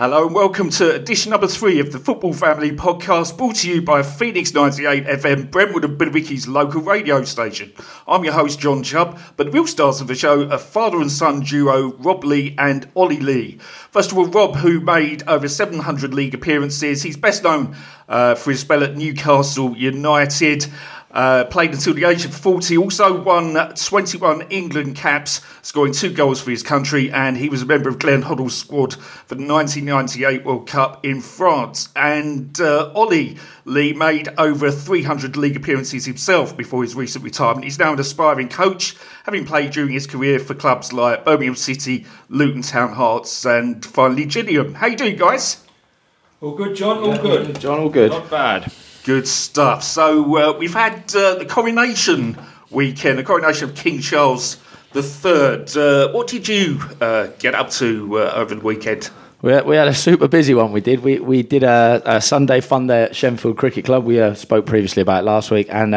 Hello and welcome to edition number three of the Football Family podcast brought to you by Phoenix 98 FM, Brentwood and Billericay's local radio station. I'm your host, John Chubb, but the real stars of the show are father and son duo Rob Lee and Ollie Lee. First of all, Rob, who made over 700 league appearances, he's best known uh, for his spell at Newcastle United. Uh, played until the age of 40, also won 21 England caps, scoring two goals for his country, and he was a member of Glenn Hoddle's squad for the 1998 World Cup in France. And uh, Ollie Lee made over 300 league appearances himself before his recent retirement. He's now an aspiring coach, having played during his career for clubs like Birmingham City, Luton Town Hearts, and finally Gillingham. How you doing, guys? All good, John. All good. John, all good. Not bad. Good stuff. So uh, we've had uh, the coronation weekend, the coronation of King Charles III. Uh, what did you uh, get up to uh, over the weekend? We had, we had a super busy one. We did. We we did a, a Sunday fun day at Shenfield Cricket Club. We uh, spoke previously about it last week, and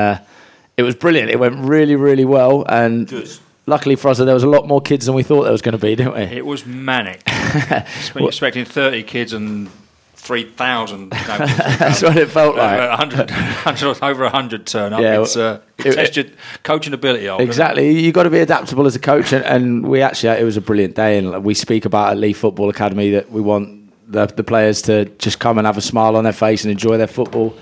it was brilliant. It went really, really well. And Good. luckily for us, there was a lot more kids than we thought there was going to be, didn't we? It was manic. You're expecting 30 kids and 3,000. That's what it felt like. 100, 100, over 100 turn up. Yeah, it's uh, it- it- test your coaching ability. Old. Exactly. You've got to be adaptable as a coach, and, and we actually it was a brilliant day, and we speak about at Lee Football Academy that we want the, the players to just come and have a smile on their face and enjoy their football.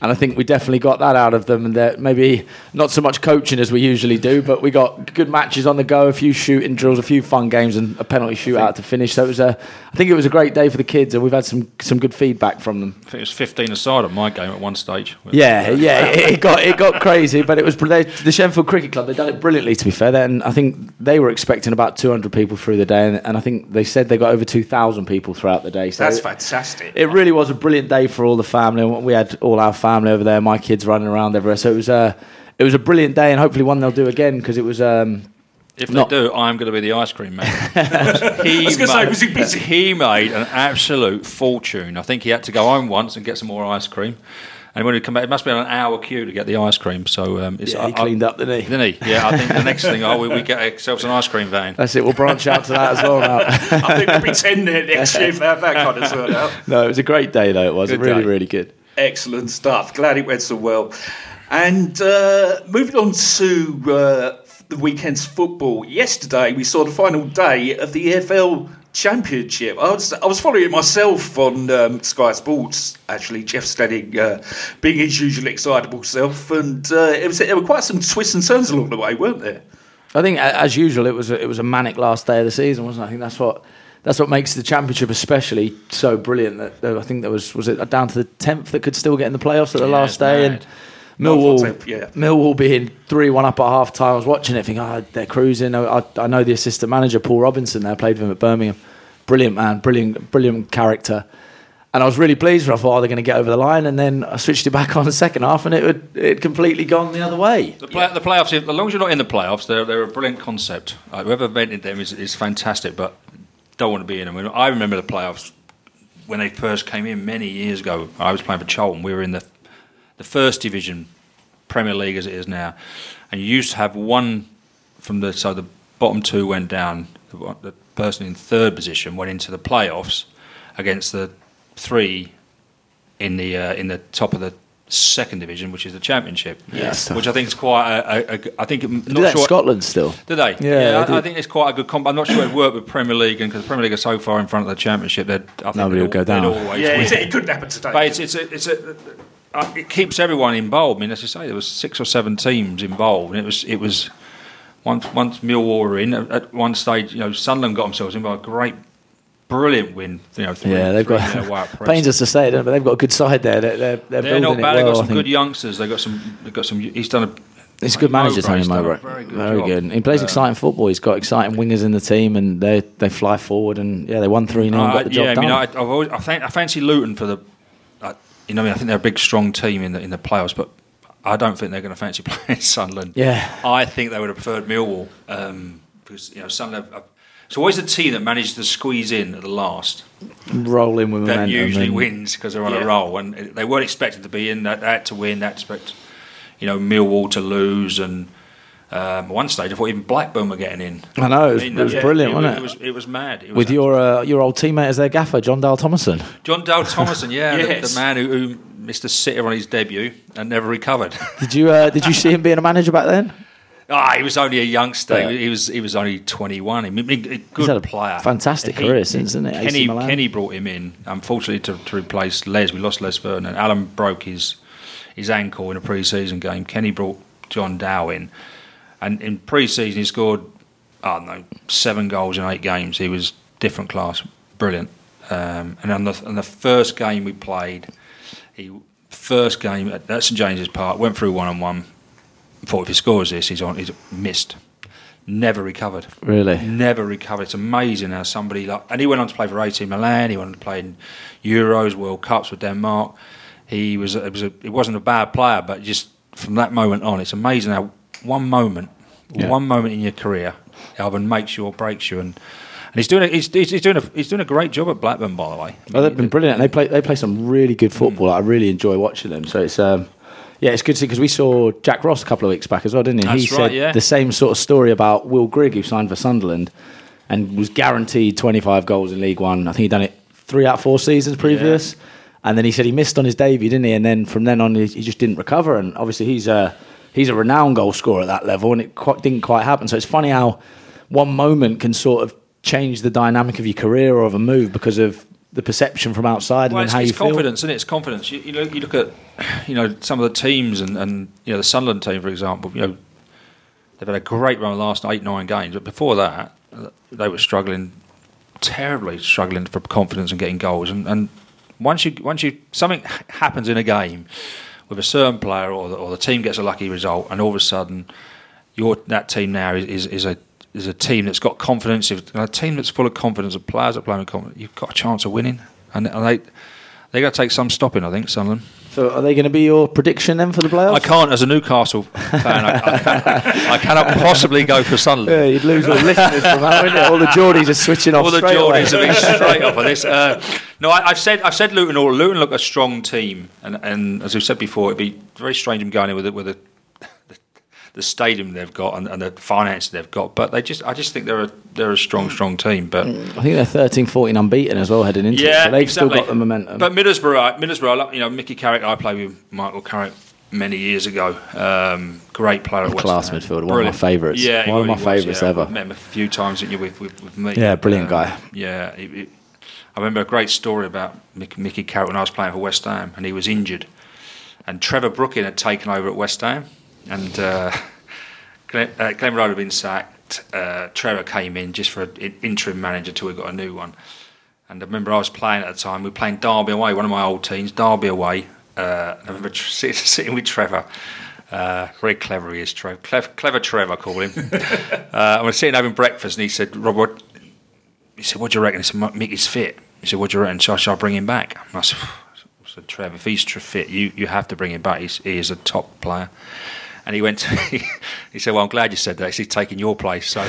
And I think we definitely got that out of them, and that maybe not so much coaching as we usually do, but we got good matches on the go, a few shooting drills, a few fun games, and a penalty shootout to finish. So it was a, I think it was a great day for the kids, and we've had some some good feedback from them. I think it was 15 aside at my game at one stage. Yeah, yeah, it, it got it got crazy, but it was they, the Shenfield Cricket Club. They done it brilliantly, to be fair. And I think they were expecting about 200 people through the day, and, and I think they said they got over 2,000 people throughout the day. So That's it, fantastic. it really was a brilliant day for all the family. We had all our family over there, my kids running around everywhere. So it was a it was a brilliant day, and hopefully one they'll do again because it was. Um, If Not- they do, I'm going to be the ice cream man. he I was gonna say, made- was he busy? He made an absolute fortune. I think he had to go home once and get some more ice cream. And when he come back, it must be an hour queue to get the ice cream. So um, it's, yeah, he I- I- cleaned up, didn't he? Didn't he? Yeah, I think the next thing, oh, we, we get ourselves an ice cream van. That's it. We'll branch out to that as well now. I think we'll be 10 there next year if that, that kind of turned out. no, it was a great day though. It was Good really, day. really good. Excellent stuff. Glad it went so well. And uh, moving on to uh, the weekend's football. Yesterday, we saw the final day of the EFL Championship. I was, I was following it myself on um, Sky Sports, actually, Jeff Stelling uh, being his usually excitable self. And uh, it was, there were quite some twists and turns along the way, weren't there? I think, as usual, it was a, it was a manic last day of the season, wasn't it? I think that's what that's what makes the championship especially so brilliant. That that I think there was was it down to the tenth that could still get in the playoffs at the Yeah, last day, mad. and Millwall, Ninth or 10th, yeah. Millwall being three one up at half time. I was watching it, thinking, oh, they're cruising. I, I, I know the assistant manager Paul Robinson. There played with him at Birmingham. Brilliant man, brilliant, brilliant character. And I was really pleased. I thought, oh, they're going to get over the line. And then I switched it back on the second half, and it had it completely gone the other way. The, play, the playoffs, as long as you're not in the playoffs, they're, they're a brilliant concept. Uh, whoever invented them is, is fantastic, but don't want to be in them. I remember the playoffs when they first came in many years ago. I was playing for Charlton. We were in the the first division Premier League as it is now, and you used to have one from the so the bottom two went down. The, the person in third position went into the playoffs against the three in the uh, in the top of the second division, which is the Championship. Yes. which I think is quite. A, a, a, I think I'm They do not that in sure. Scotland still. Do they? Yeah, I, they I do. think it's quite a good comp. I'm not sure it'd work with Premier League, and because the Premier League are so far in front of the Championship, that I think Nobody they'd will go al- they'd down. always Yeah, win. it, it couldn't happen today. But it's, it's a, it's a, uh, it keeps everyone involved. I mean, as you say, there was six or seven teams involved, and it was it was once once Millwall were in at, at one stage. You know, Sunderland got themselves in by a great, brilliant win. You know, three, Yeah, they've got nil away at Preston. pains us to say it, but they've got a good side there. They're, they're, they're, They're not bad. it They've got some good youngsters. They've got some. They've got some. He's done a. He's a good manager, Tony Mowbray. Very good. Very job. good. He plays Uh, exciting football. He's got exciting wingers in the team, and they they fly forward. And yeah, they won three 0 Uh, got the job yeah, done. I mean, I, I've always, I, fan- I fancy Luton for the. Uh, you know, I mean, I think they're a big, strong team in the in the playoffs, but I don't think they're going to fancy playing Sunderland. Yeah. I think they would have preferred Millwall um, because you know Sunderland. Have, it's always the team that manages to squeeze in at the last Roll in with that momentum. usually wins because they're on Yeah. a roll, and they weren't expected to be in. That they had to win. They had to expect, you know, Millwall to lose, and Um, at one stage, I thought even Blackburn were getting in. I know it was, I mean, it was yeah, brilliant, it, wasn't it? It was, it was mad. It was With your uh, your old teammate as their gaffer, Jon Dahl Tomasson. Jon Dahl Tomasson, yeah, the- the, man who, who missed a sitter on his debut and never recovered. Did you uh, did you see him being a manager back then? Ah, he was only a youngster. Yeah. He was he was only twenty one. I mean, a good He's had a player, fantastic career since, isn't it? Kenny Kenny brought him in, unfortunately to, to replace Les. We lost Les Ferdinand. Alan broke his his ankle in a pre-season game. Kenny brought Jon Dahl in, and in pre-season he scored I don't know seven goals in eight games. He was different class, brilliant. Um, and on the on the first game we played, he first game at, at St James's Park went through one on one. Thought if he scores this, he's on. He's missed. Never recovered. Really? Never recovered. It's amazing how somebody like, and he went on to play for AC Milan. He went on to play in Euros, World Cups with Denmark. He was, it was, a, it wasn't a bad player, but just from that moment on, it's amazing how one moment, Yeah. one moment in your career, either makes you or breaks you. And, and he's doing, a, he's, he's doing, a, he's doing a great job at Blackburn, by the way. Oh, they've been brilliant. They play they play some really good football. I really enjoy watching them. So it's um, yeah, it's good to see because we saw Jack Ross a couple of weeks back as well, didn't he? he That's said yeah. the same sort of story about Will Grigg, who signed for Sunderland and was guaranteed 25 goals in League One. I think he'd done it three out of four seasons previous. And then he said he missed on his debut, didn't he? And then from then on, he, he just didn't recover. And obviously, he's a he's a renowned goal scorer at that level, and it quite, didn't quite happen. So it's funny how one moment can sort of change the dynamic of your career or of a move because of the perception from outside Well, and it's, how it's you feel. confidence, and it's confidence. You, you look, you look at, you know, some of the teams, and, and you know the Sunderland team, for example. You know, they've had a great run the last eight, nine games, but before that, they were struggling terribly, struggling for confidence and getting goals. And, and once you, once you, something happens in a game with a certain player, or the, or the team gets a lucky result, and all of a sudden, your that team now is, is, is a is a team that's got confidence. If a team that's full of confidence, of players that play with confidence, you've got a chance of winning. And, and they they got to take some stopping, I think, Sunderland. So are they going to be your prediction then for the playoffs? I can't, as a Newcastle fan, I, I, can't, I cannot possibly go for Sunderland. Yeah, you'd lose all listeners from that, wouldn't it? All the Geordies are switching off All the away. Geordies have been straight off on this. Uh, no, I, I've said I've said Luton. All Luton look a strong team, and, and as we've said before, it'd be very strange them going in with it with a, the, the stadium they've got and, and the finances they've got. But they just, I just think they're a they're a strong, strong team. But I think they're 13, 14 unbeaten as well heading into it. So they've still got the momentum. But Middlesbrough, Middlesbrough, you know, Mickey Carrick, I played with Michael Carrick many years ago. Um, great player at West Class Ham. midfielder, one of my favourites. Yeah, One of my was, favourites yeah. ever. I've met him a few times, you, with, with, with me? Yeah, brilliant Um, guy. Yeah, he- he- I remember a great story about Mick, Mickey Carrick when I was playing for West Ham, and he was injured, and Trevor Brooking had taken over at West Ham, and uh, Glenn, uh, Glenn Roeder had been sacked. Uh, Trevor came in just for an interim manager till we got a new one. And I remember I was playing at the time. We were playing Derby away, one of my old teams, Derby away. Uh, I remember tr- sitting with Trevor. Uh, very clever he is, Trevor. Clever, clever Trevor, I call him. uh, I was sitting having breakfast, and he said, "Rob, what?" He said, "What do you reckon?" He said, "Mickey's fit." He said, "What do you reckon? Shall, shall I bring him back?" And I said, I said, "Trevor, if he's fit, you, you have to bring him back. He's, he is a top player." And he went. To, he said, "Well, I'm glad you said that. He's taking your place." So, so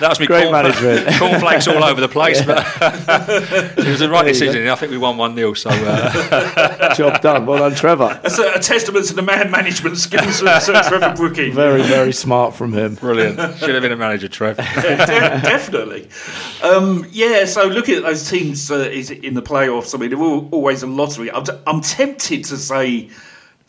that was me. Great corn- management. Cornflakes all over the place, but it was the right There you decision. I think we won one 0 So uh, Job done. Well done, Trevor. That's a, a testament to the man management skills of Sir Trevor Brooking. Very, very smart from him. brilliant. Should have been a manager, Trev. De- definitely. Um, yeah, so looking at those teams uh, is in the playoffs, I mean, they're all, always a lottery. I'm, t- I'm tempted to say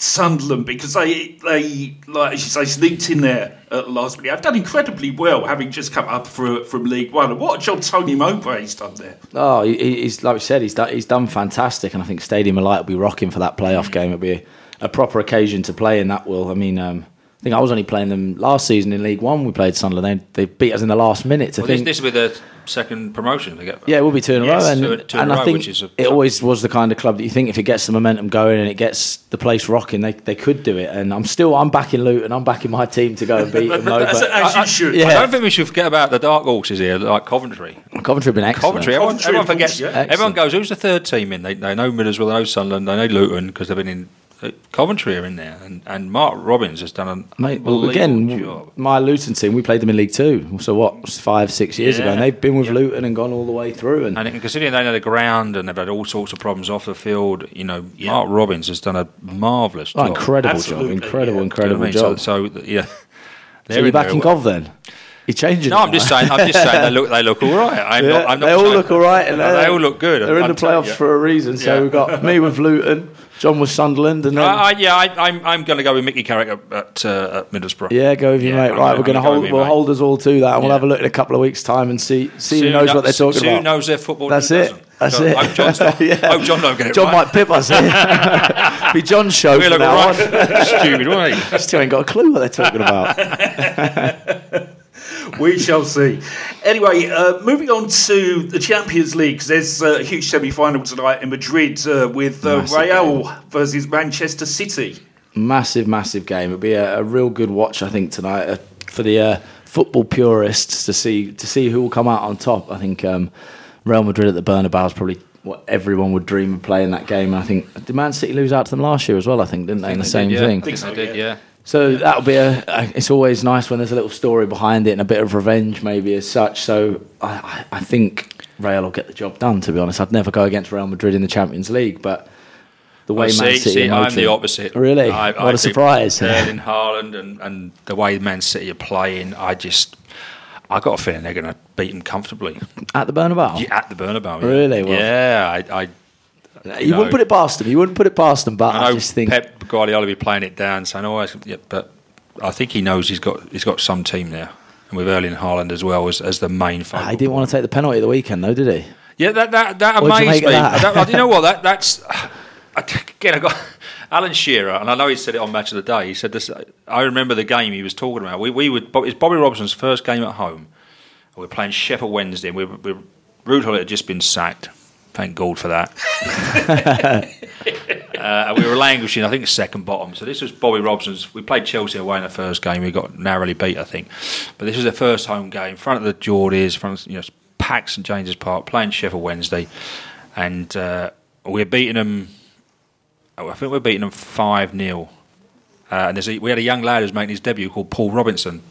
Sunderland because they, they like as you say, sneaked in there at the last minute. I've done incredibly well, having just come up for, from League One. And what a job Tony Mowbray's done there. Oh, he, he's like we said, he's done, he's done fantastic, and I think Stadium of Light will be rocking for that playoff game. It'll be a, a proper occasion to play in that. Will I mean? Um, I think I was only playing them last season in League One. We played Sunderland. They, they beat us in the last minute. To Well, this, think, this will be the second promotion they get. yeah, it will be two in a Yes, row, and, two two and a I row, think which is a- it always was the kind of club that you think if it gets the momentum going and it gets the place rocking, they, they could do it. And I'm still I'm backing Luton. I'm backing my team to go and beat them. though, but as you should. yeah. I don't think we should forget about the dark horses here, like Coventry. Coventry have been excellent. Coventry, everyone, Coventry, everyone forgets. yeah. Everyone goes, "Who's the third team in?" They, they know Middlesbrough, they know Sunderland, they know Luton because they've been in Coventry are in there, and, and Mark Robins has done an Mate, well, again, job. my Luton team, we played them in League Two. So what, five, six years ago, and they've been with Luton and gone all the way through. And, And considering they know the ground and they've had all sorts of problems off the field, you know, Mark Robins has done a marvellous oh, job. incredible Absolutely, job, incredible, yeah. incredible you know I mean? job. So, so yeah, So you're in back there. in Gov then? You're changing. No, I'm just saying. I'm just saying they look. They look all right. I'm Yeah, not, I'm not they all look all right, and they all look good. They're in I'm the playoffs for a reason. So Yeah. we've got me with Luton, John was Sunderland, and then I, I, yeah, I, I'm. I'm going to go with Mickey Carrick at, at, uh, at Middlesbrough. yeah, go with you, Yeah, mate. I'm Right, gonna- we're going to go hold. We'll mate. hold us all to that, and we'll Yeah. have a look in a couple of weeks' time and see see who knows kno- what they're talking Sue Who knows their football. That's it. doesn't. That's it. Hope John's not, Yeah. hope John don't get it John right. might pip us. Be John's show We from look now right. Stupid, won't he? Still ain't got a clue what they're talking about. We shall see. Anyway, uh, moving on to the Champions League. There's uh, a huge semi-final tonight in Madrid uh, with uh, Massive Real versus Manchester City. massive, massive game. It'll be a, a real good watch, I think, tonight uh, for the uh, football purists to see to see who will come out on top. I think um, Real Madrid at the Bernabeu is probably what everyone would dream of playing that game. And I think did Man City lose out to them last year as well? I think didn't they? in the They same did, yeah. thing. I think they did, yeah. So that'll be a. a- It's always nice when there's a little story behind it and a bit of revenge, maybe as such. So I, I, I think Real will get the job done. To be honest, I'd never go against Real Madrid in the Champions League, but the way Well, Man City, see, I'm the opposite. Really, I, what I a surprise! Erling Haaland and, and the way Man City are playing, I just, I got a feeling they're going to beat them comfortably At the Bernabeu, Yeah, at the Bernabeu. yeah. Really? Well- yeah, I, I, you know. wouldn't put it past them. You wouldn't put it past them, but I, I just think Pep Guardiola be playing it down, saying, "Oh, yeah, but I think he knows he's got he's got some team there, and with Erling Haaland as well as, as the main focal. Ah, he didn't want to take the penalty at the weekend, though, did he? Yeah, that that, that What'd you amazed make me. that? That- you know what? That that's again. I got Alan Shearer, and I know he said it on Match of the Day. He said this. I remember the game he was talking about. We we would. It was Bobby Robson's first game at home. We were playing Sheffield Wednesday. And we were, we were, Ruud Gullit had just been sacked. Thank God for that. uh, we were languishing, I think, second bottom. So this was Bobby Robson's. We played Chelsea away in the first game. We got narrowly beat, I think. But this was their first home game, in front of the Geordies, front of, you know, packed St James's Park, playing Sheffield Wednesday, and uh, we're beating them. oh, I think we we're beating them five 0 uh, And a, we had a young lad who's making his debut called Paul Robinson,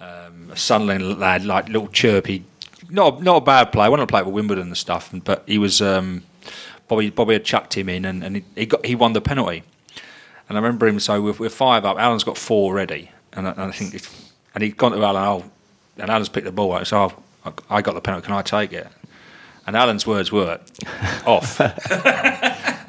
um, a Sunderland lad, like little chirpy, not not a bad player. I Wanted to play for Wimbledon and stuff, but he was. Um, Bobby Bobby had chucked him in, and, and he, he got he won the penalty. And I remember him. So we're, we're five up. Alan's got four already, and I, and I think, and he'd gone to Alan. Oh, and Alan's picked the ball up. So oh, I got the penalty. Can I take it? And Alan's words were off.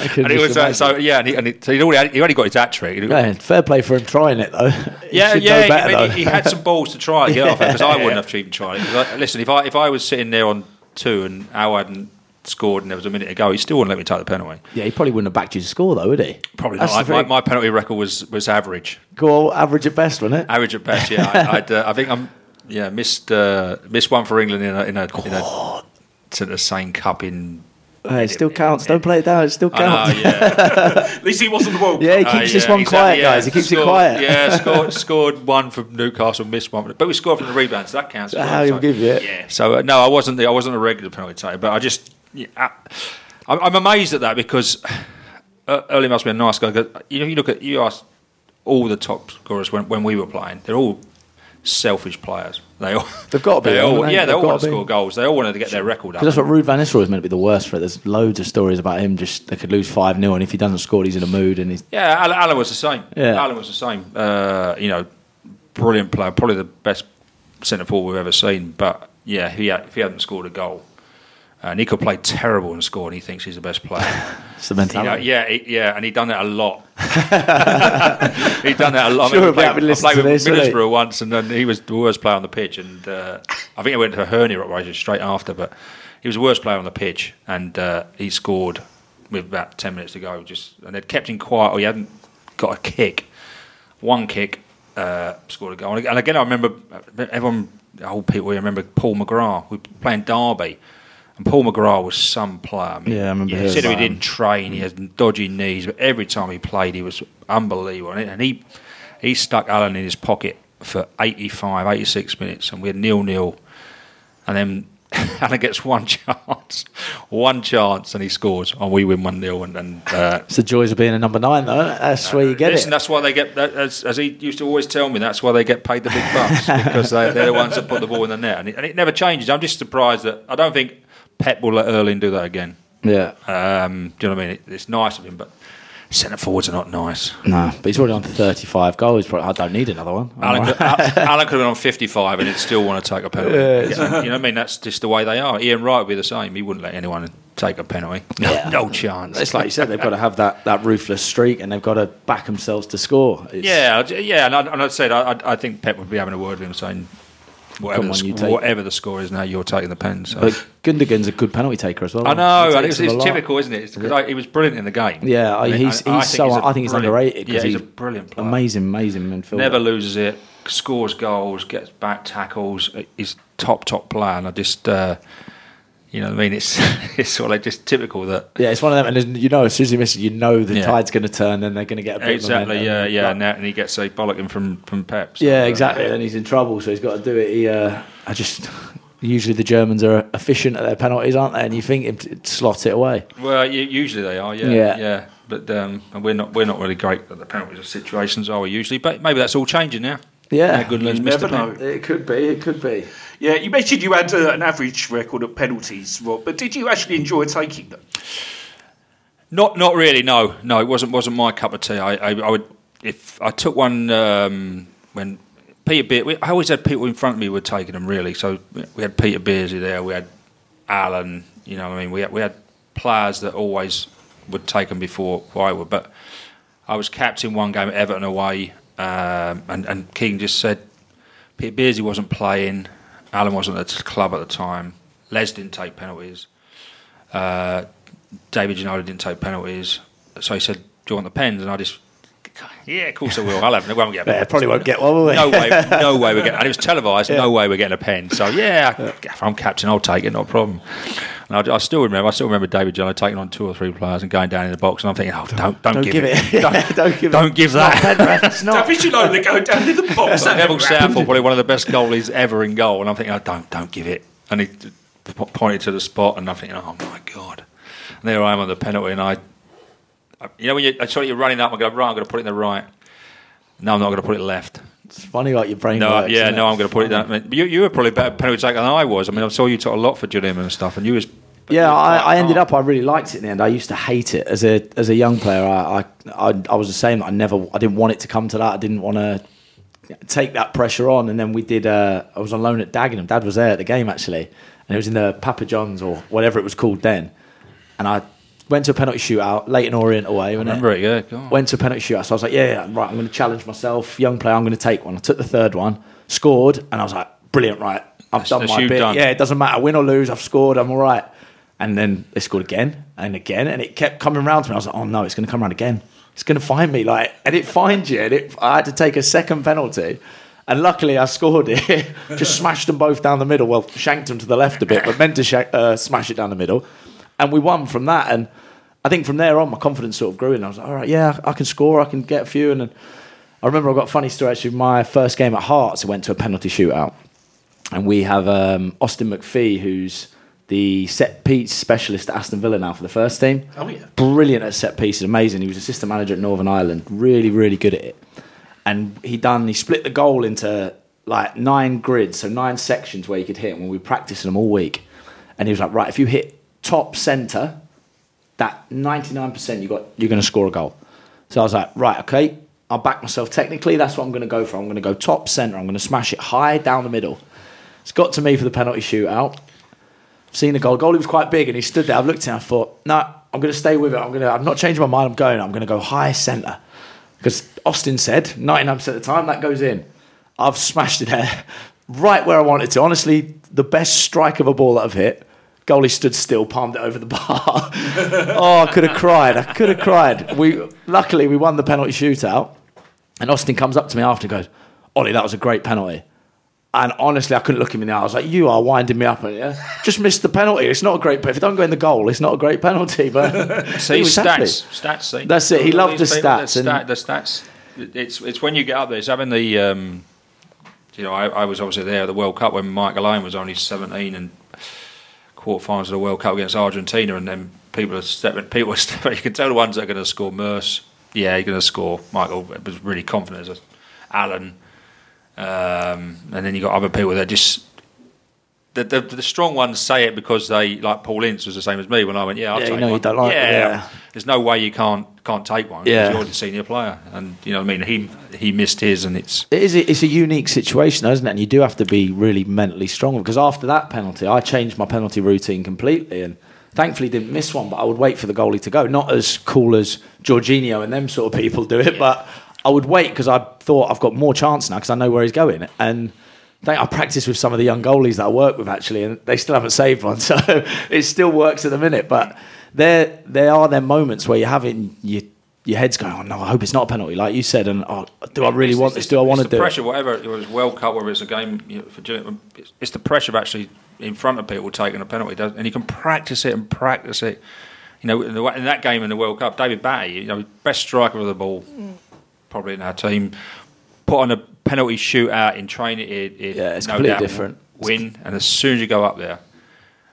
And he was uh, so yeah, and he, and he, so he'd already he already got his hat trick. Yeah, fair play for him trying it though. He Yeah, yeah. better, though. he, had some balls to try to get off it because I wouldn't have even tried it. I, listen, if I if I was sitting there on two and Al hadn't scored and there was a minute to go, he still wouldn't let me take the penalty. yeah, he probably wouldn't have backed you to score though, would he? Probably That's not. I, my, my penalty record was was average, Goal average at best, wasn't it? average at best. Yeah, I, I'd, uh, I think I'm yeah missed uh, missed one for England in a in a, in a to the same cup in. Hey, it still counts. Don't play it down. It still I know, counts. yeah. At least he wasn't the World Yeah, he keeps Uh, this yeah, one exactly, quiet, yeah. guys. He keeps Scored- it quiet. Yeah, scored scored one from Newcastle, missed one, but we scored from the rebound, so that counts. as well, How he'll so- give you it? Yeah. So uh, no, I wasn't. The, I wasn't a regular penalty taker, but I just. Yeah, I, I'm I'm amazed at that because uh, Early must be a nice guy. You know, you look at you ask all the top scorers when, when we were playing. They're all selfish players. They all They've got to be, They all, they? yeah, they They've all got want to score goals. They all wanted to get their record up. That's what Ruud Van Nistelrooy is meant to be the worst for it. There's loads of stories about him. Just they could lose five 0 and if he doesn't score, he's in a mood and he's Yeah, Alan, Alan was the same. Yeah. Alan was the same. Uh, you know, brilliant player, probably the best centre forward we've ever seen. But yeah, he, had, if he hadn't scored a goal, uh, Nico played terrible and scored, and he thinks he's the best player. it's the You know, mentality. yeah, he, yeah, and he done that a lot. he done that a lot. Sure, I, I played, I played with this? Middlesbrough once, and then he was the worst player on the pitch. And uh, I think I went to a hernia operation straight after, but he was the worst player on the pitch, and uh, he scored with about ten minutes to go. Just and they'd kept him quiet, or he hadn't got a kick. One kick, uh, scored a goal. And again, I remember everyone, old people, we remember Paul McGrath. We were playing Derby. And Paul McGrath was some player. I mean, Yeah, I remember He said he didn't train. He had dodgy knees, but every time he played, he was unbelievable. And he he stuck Alan in his pocket for 85, 86 minutes, and we had nil nil. And then Alan gets one chance, one chance and he scores, and we win one 0 and, and uh, It's the joys of being a number nine, though. That's where you get Listen, it. that's why they get, that- as, as he used to always tell me, that's why they get paid the big bucks because they, they're the ones that put the ball in the net, and it, and it never changes. I'm just surprised that I don't think Pep will let Erling do that again. Yeah. Um, do you know what I mean? It, it's nice of him, but centre forwards are not nice. No, but he's already on 35 goals. Probably, I don't need another one. Alan could, Alan could have been on 55 and he'd still want to take a penalty. Yeah, you know what I mean? That's just the way they are. Ian Wright would be the same. He wouldn't let anyone take a penalty. No, Yeah. no chance. It's like you said, they've got to have that, that ruthless streak and they've got to back themselves to score. It's, Yeah, yeah, and I, and I said I, I- I think Pep would be having a word with him, saying whatever, Come on, the, you sc- take- whatever the score is now, you're taking the pen. So. But Gundogan's a good penalty taker as well. I know, and it's, it's typical, isn't it? Because I, he was brilliant in the game. Yeah, I- And he's, I- I he's think so. a I think he's underrated. Yeah, he's he's a brilliant player. amazing, amazing midfielder. Never loses it, scores goals, gets back tackles. He's top, top player, and I just, uh, you know, what I mean, it's it's sort of like just typical that Yeah, it's one of them, and you know, as soon as he misses, you know the Yeah. tide's going to turn, and they're going to get a bit exactly, Of yeah, yeah, Like- and, that, and he gets a bollocking from from Pep. so, yeah, uh, exactly. And he's in trouble, so he's got to do it. He, uh, I just usually the Germans are efficient at their penalties, aren't they? And you think it slot it away. Well, usually they are, yeah, Yeah. yeah. But um, and we're not we're not really great at the penalties or situations, are we? Usually, but maybe that's all changing now. Yeah, How Goodland's You missed never a pen. know. it could be. It could be. Yeah, you mentioned you had uh, an average record of penalties, Rob, but did you actually enjoy taking them? Not not really. No, no. It wasn't wasn't my cup of tea. I I, I would if I took one um, when Peter Beer. we- I always had people in front of me who were taking them really. So we had Peter Beardsley there. We had Alan. You know, what I mean, we had, we had players that always would take them before I would. But I was captain one game at Everton away, um, and and King just said Peter Beardsley wasn't playing. Alan wasn't at the club at the time. Les didn't take penalties. Uh, David Ginola didn't take penalties, so he said, "Do you want the pens?" And I just, yeah, of course I will. I'll have. them. won't get. Yeah, probably won't get one, will we? No way, no way we're getting. And it was televised. No way we're getting a pen. So yeah, if I'm captain, I'll take it. Not a problem. And I, I still remember. I still remember David Ginola taking on two or three players and going down in the box. And I'm thinking, oh, don't, don't, Don't give, give it. it. Don't, Don't give it. don't give It's that. pen ref, It's not. David Ginola go down in the box. That Neville. Southall, probably one of the best goalies ever in goal, and I'm thinking, oh, don't, don't give it. And he pointed to the spot, and I'm thinking, oh my god. And there I am on the penalty, and I, I you know, when you, I saw you running up, I'm going, right, I'm going to put it in the right. No, I'm not going to put it left. It's funny like your brain No, works. yeah, no, it? I'm going to put it down. I mean, you, you were probably better penalty taker than I was. I mean, I saw you took a lot for Gilliam and stuff, and you was. Yeah, I, I ended up. I really liked it in the end. I used to hate it as a as a young player. I I, I, I was the same. I never. I didn't want it to come to that. I didn't want to take that pressure on. And then we did. Uh, I was on loan at Dagenham. Dad was there at the game actually, and it was in the Papa John's or whatever it was called then. And I went to a penalty shootout, Leyton Orient away. wasn't Remember it, yeah. Go on. Went to a penalty shootout. So I was like, yeah, yeah, right. I'm going to challenge myself, young player. I'm going to take one. I took the third one, scored, and I was like, brilliant, right. I've That's- done my bit. done. Yeah, it doesn't matter, win or lose. I've scored. I'm all right. And then they scored again and again, and it kept coming round to me. I was like, oh no, it's going to come round again. It's going to find me, like, and it finds you. And it, I had to take a second penalty. And luckily, I scored it. Just smashed them both down the middle. Well, shanked them to the left a bit, but meant to shank, uh, smash it down the middle. And we won from that. And I think from there on, my confidence sort of grew. And I was like, all right, yeah, I can score. I can get a few. And then I remember I got a funny story. Actually, my first game at Hearts, I went to a penalty shootout. And we have um, Austin McPhee, who's the set piece specialist at Aston Villa now for the first team. Oh, yeah. Brilliant at set pieces, amazing. He was assistant manager at Northern Ireland, really, really good at it. And he done he split the goal into like nine grids, so nine sections where you could hit. When we practicing them all week, and he was like, right, if you hit top centre, that ninety nine percent you got, you're going to score a goal. So I was like, right, okay, I'll back myself. Technically, that's what I'm going to go for. I'm going to go top centre. I'm going to smash it high down the middle. It's got to me for the penalty shootout. Seen the goal. Goalie was quite big, and he stood there. I've looked at him. I thought, no, I'm going to stay with it. I'm going to. I'm not changing my mind. I'm going. I'm going to go high centre because Austin said 99% of the time that goes in. I've smashed it there, right where I wanted to. Honestly, the best strike of a ball that I've hit. Goalie stood still, palmed it over the bar. oh, I could have cried. I could have cried. We luckily we won the penalty shootout, and Austin comes up to me after and goes, "Ollie, that was a great penalty." And honestly, I couldn't look him in the eye. I was like, "You are winding me up." Yeah? Just missed the penalty. It's not a great. If it don't go in the goal, it's not a great penalty. But See stats, happy. stats. See? That's it. He loved the stats The, and- stat, the stats. It's it's when you get up there. It's having the. Um, you know, I, I was obviously there at the World Cup when Michael Owen was only seventeen, and quarterfinals of the World Cup against Argentina, and then people are stepping. People are stepping. You can tell the ones that are going to score. Merse, yeah, you're going to score. Michael was really confident. As Alan, um, and then you got other people that just. The, the, the strong ones say it because they like Paul Ince was the same as me when I went yeah I'll Yeah, you know one. don't like- yeah, yeah. there's no way you can't can't take one Yeah. you're the senior player and you know what I mean he he missed his and it's It is. It's a unique situation, isn't it? And you do have to be really mentally strong because after that penalty, I changed my penalty routine completely, and thankfully didn't miss one. But I would wait for the goalie to go. Not as cool as Jorginho and them sort of people do it, but I would wait because I thought I've got more chance now because I know where he's going. And I think I practiced with some of the young goalies that I work with actually, and they still haven't saved one, so it still works at the minute. But there, there are there moments where you're having your your head's going, oh no, I hope it's not a penalty, like you said, and oh, do I really It's- want it's- this? it's Do I want to it's the do it? pressure, whatever it was World Cup, whether it's a game you know, for doing it's, it's the pressure of actually in front of people taking a penalty, does- and you can practice it and practice it. You know, in, the, in that game in the World Cup, David Batty, you know, best striker of the ball, mm. Probably in our team, put on a penalty shootout in training. It, it, Yeah, it's no completely doubt different. Win, and as soon as you go up there,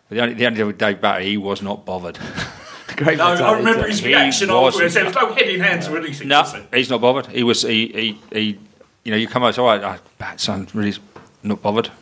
the only the only thing with Dave Batty, he was not bothered. Great No, I remember his it? He reaction wasn't- afterwards. There was no head in hands or anything. No, was he's not bothered. He was he he, he you know you come out and say, "All right, uh, bad son, really not bothered,"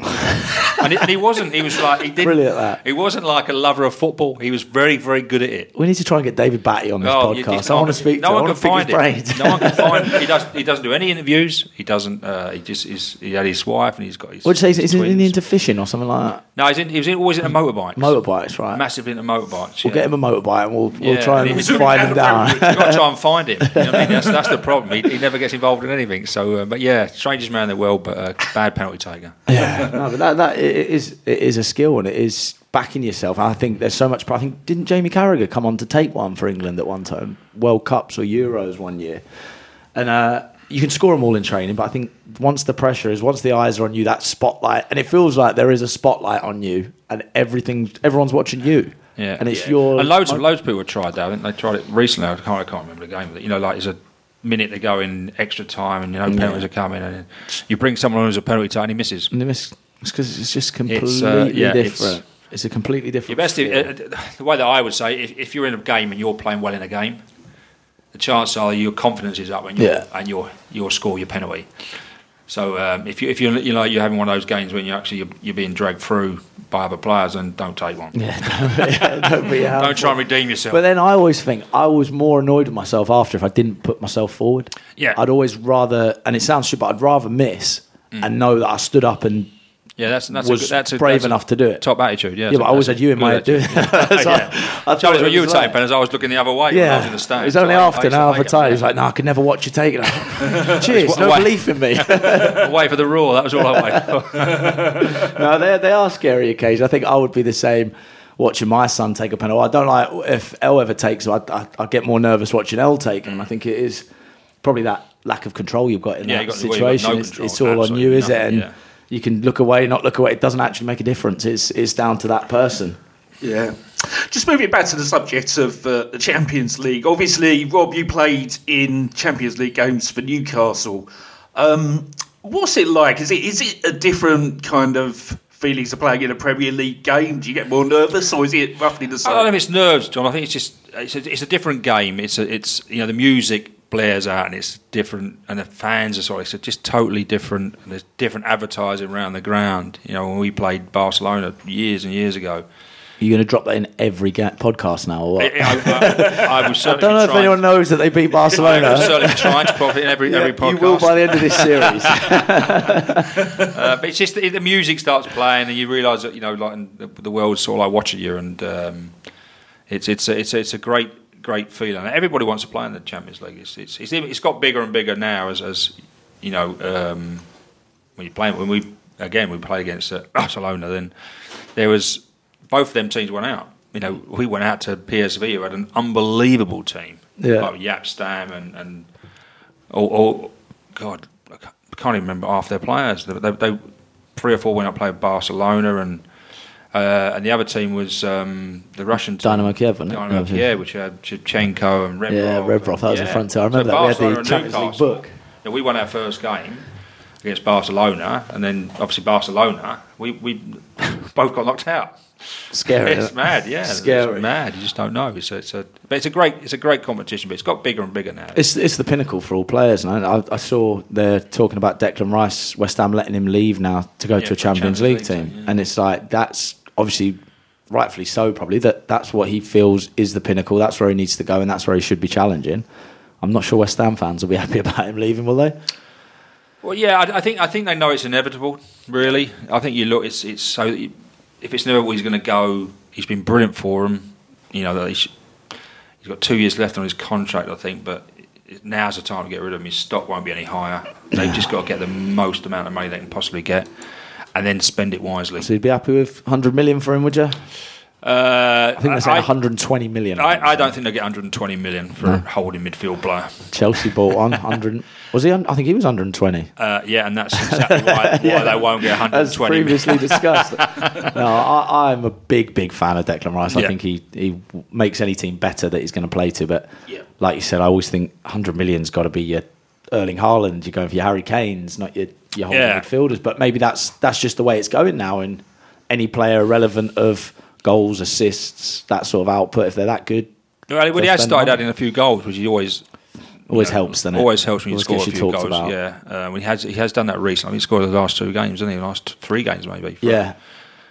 and, he, and he wasn't. He was like he didn't. Brilliant, that. He wasn't like a lover of football. He was very very good at it. We need to try and get David Batty on this Oh, podcast. I want to speak No to one can find pick his him. brains. No one can find. He does. He doesn't do any interviews. He doesn't. Uh, he just is. He had his wife and he's got his. What'd you say? Is he into fishing or something like that? No, he's in. He was always in, always into motorbikes. Motorbikes, right? Massively into motorbikes. We'll yeah. get him a motorbike and we'll, we'll Yeah, try and and find him down. You've got to try and find him. You know I mean? That's, that's the problem. He, he never gets involved in anything. So, uh, but yeah, strangest man in the world, but uh, bad penalty taker. yeah, no, but that, that it is it is a skill and it is backing yourself. I think there's so much. I think didn't Jamie Carragher come on to take one for England at one time, World Cups or Euros one year, and uh, you can score them all in training. But I think once the pressure is, once the eyes are on you, that spotlight, and it feels like there is a spotlight on you, and everything, everyone's watching you. Yeah, and it's yeah. your and loads of loads of people have tried that. I think they tried it recently. I can't, I can't remember the game, but you know, like it's a minute to go in extra time, and you know penalties are coming, and you bring someone on who's a penalty taker and he misses. And it's because it's just completely It's, uh, yeah, different. It's, a completely different. Your best, feel. uh, the way that I would say, if, if you're in a game and you're playing well in a game, the chances are your confidence is up and you Yeah. and you'll you'll score your penalty. So um, if you if you you know you're having one of those games when you actually you're, you're being dragged through by other players, then don't take one. yeah, don't, don't be Don't try and redeem yourself. But then I always think I was more annoyed with myself after if I didn't put myself forward. Yeah. I'd always rather, and it sounds stupid, but I'd rather miss Mm. and know that I stood up and yeah, that's that's was a, good- that's a, brave that's enough to do it. top attitude. Yeah, Yeah, but I always had you in my head doing it. So yeah. I it when you were like- penalties, I was looking the other way. when I was in Yeah, the stand. it was only So I- I after now it, time. He was like, "No, I could never watch you taking it." Cheers, no belief in me. Away for the raw. That was all I waited for. no, they they are scary occasions. I think I would be the same watching my son take a penalty. I don't like if El ever takes. I, I, I get more nervous watching El take, and I mm. think it is probably that lack of control you've got in Yeah, that got- situation. no it's, control, it's all on you, is it? And yeah. You can look away, not look away. It doesn't actually make a difference. It's it's down to that person. Yeah. Just moving back to the subject of uh, the Champions League. Obviously, Rob, you played in Champions League games for Newcastle. Um, what's it like? Is it is it a different kind of feelings of playing in a Premier League game? Do you get more nervous, or is it roughly the same? I don't know if it's nerves, John. I think it's just it's a, it's a different game. It's a, it's you know the music blares out and it's different, and the fans are sorry. It's just totally different. And there's different advertising around the ground. You know when we played Barcelona years and years ago. Are you going to drop that in every ga- podcast now, or what? I, I, I, was I don't know if anyone knows that they beat Barcelona. I was Barcelona. certainly trying to pop it in every every podcast. you will by the end of this series. Uh, but it's just the, the music starts playing, and you realise that you know, like the, the world's sort of like watching you, and um, it's it's a, it's a, it's a great great feeling. Everybody wants to play in the Champions League. It's it's it's, it's got bigger and bigger now as as you know um, when you play when we again we played against uh, Barcelona, then there was both of them teams went out. You know, we went out to PSV, who had an unbelievable team, Yeah. like Jaap Stam and and or God, I can't- even remember half their players. They, they, they three or four went up played Barcelona, and uh, and the other team was um, the Russian team, Dynamo Kiev, wasn't it? Dynamo Yeah. Kiev, which had Shevchenko and Rebrov. Yeah, Rebrov, that was the Yeah. front two. I remember So that. We had the Champions League book. Yeah, we won our first game against Barcelona, and then obviously Barcelona, we, we both got knocked out. Scary. it's mad, yeah. Scary. It's mad. You just don't know. It's a, it's a, but it's a great, it's a great competition. But it's got bigger and bigger now. It's it's the pinnacle for all players. And I, I saw they're talking about Declan Rice, West Ham letting him leave now to go Yeah, to a Champions, Champions League, League team, team, yeah. and it's like that's obviously rightfully so. Probably that that's what he feels is the pinnacle. That's where he needs to go, and that's where he should be challenging. I'm not sure West Ham fans will be happy about him leaving, will they? Well, yeah, I, I think I think they know it's inevitable. Really, I think you look. It's it's so if it's inevitable, he's going to go. He's been brilliant for him. You know that he's, he's got two years left on his contract, I think. But now's the time to get rid of him. His stock won't be any higher. They've just got to get the most amount of money they can possibly get, and then spend it wisely. So you'd be happy with 100 million for him, would you? Uh, I think they're saying 120 million. I, I don't think they get 120 million for a holding midfield player. Chelsea bought on 100. Was he? I think he was 120. Uh, yeah, and that's exactly why, why they won't get 120. As 120 million. previously discussed. no, I, I'm a big, big fan of Declan Rice. I Yeah. think he, he makes any team better that he's going to play to. But Yeah. like you said, I always think 100 million's got to be your Erling Haaland. You're going for your Harry Kane's, not your your whole Yeah. midfielders. But maybe that's that's just the way it's going now. And any player relevant of goals, assists, that sort of output, if they're that good, Well, he has started adding a few goals, which he always always you know, helps. Doesn't it? Always helps when you Always score a few goals. about. Yeah, uh, when he has he has done that recently. He scored the last two games, didn't he? The last three games maybe. Yeah.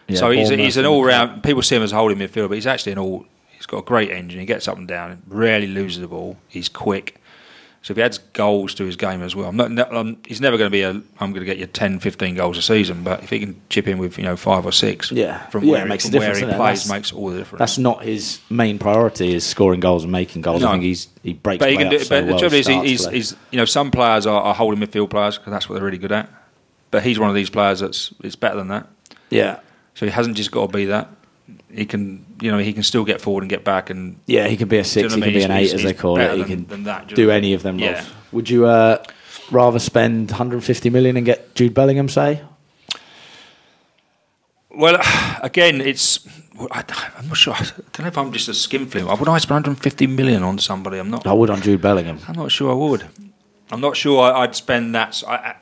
Yeah, so he's, he's an all round. People see him as a holding midfielder, but he's actually an all. He's got a great engine. He gets up and down. Rarely loses the ball. He's quick. So if he adds goals to his game as well, I'm not, no- I'm, he's never going to be a. I'm going to get you 10, 15 goals a season. But if he can chip in with you know five or six, Yeah. from Yeah, where, it makes a from where he plays, That's- makes all the difference. That's not his main priority. Is scoring goals and making goals. No. I think he's he breaks. But he can do. up But so the trouble is, he- he's, he's you know some players are, are holding midfield players because that's what they're really good at. But he's one of these players that's it's better than that. yeah. So he hasn't just got to be that. He can you know he can still get forward and get back and Yeah, he can be a six. you know He can be an He's- eight, as they call it. He than- can than that, do you do know what I any of them Yeah. Would you uh, rather spend 150 million and get Jude Bellingham? Say, Well, again, it's. I, I'm not sure. I don't know if I'm just a skinflint. Would I spend 150 million on somebody? I'm not. I would on Jude Bellingham. I'm not sure I would. I'm not sure I- I'd spend that. I, I,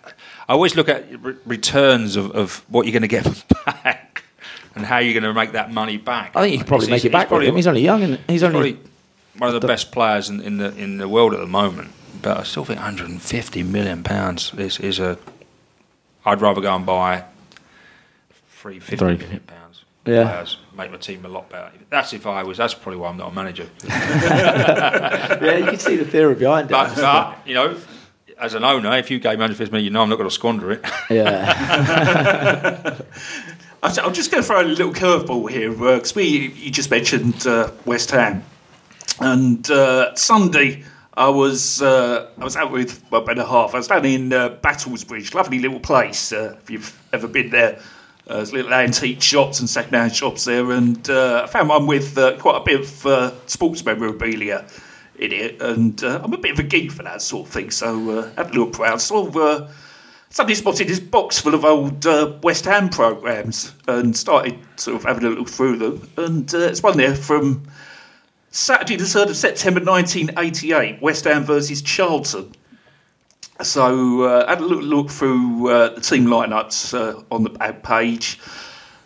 I always look at re- returns of, of what you're going to get back and how are you're going to make that money back. I think you could probably He's- make he's- it back he's him. He's only young and he's he's only. one of the best players in, in the in the world at the moment. But I still think 150 million pounds is, is a. I'd rather go and buy three fifty million pounds. Yeah. players, make my team a lot better. That's if I was. That's probably why I'm not a manager. yeah, you can see the theory behind it. But, but you know, as an owner, if you gave me 150 million, you know I'm not going to squander it. yeah, I th- I'm just to throw a little curveball here because we you just mentioned uh, West Ham, and uh, Sunday I was uh, I was out with my better half. I was down in uh, Battlesbridge, lovely little place. Uh, if you've ever been there, uh, there's little antique shops and second-hand shops there, and I found one with quite a bit of sports memorabilia in it, and I'm a bit of a geek for that sort of thing, so uh, had a little. Saw uh, suddenly spotted this box full of old uh, West Ham programmes and started sort of having a look through them. And uh, it's one there from Saturday, the 3rd of September 1988, West Ham versus Charlton. So uh, had a look, look through uh, the team lineups uh, on the back page.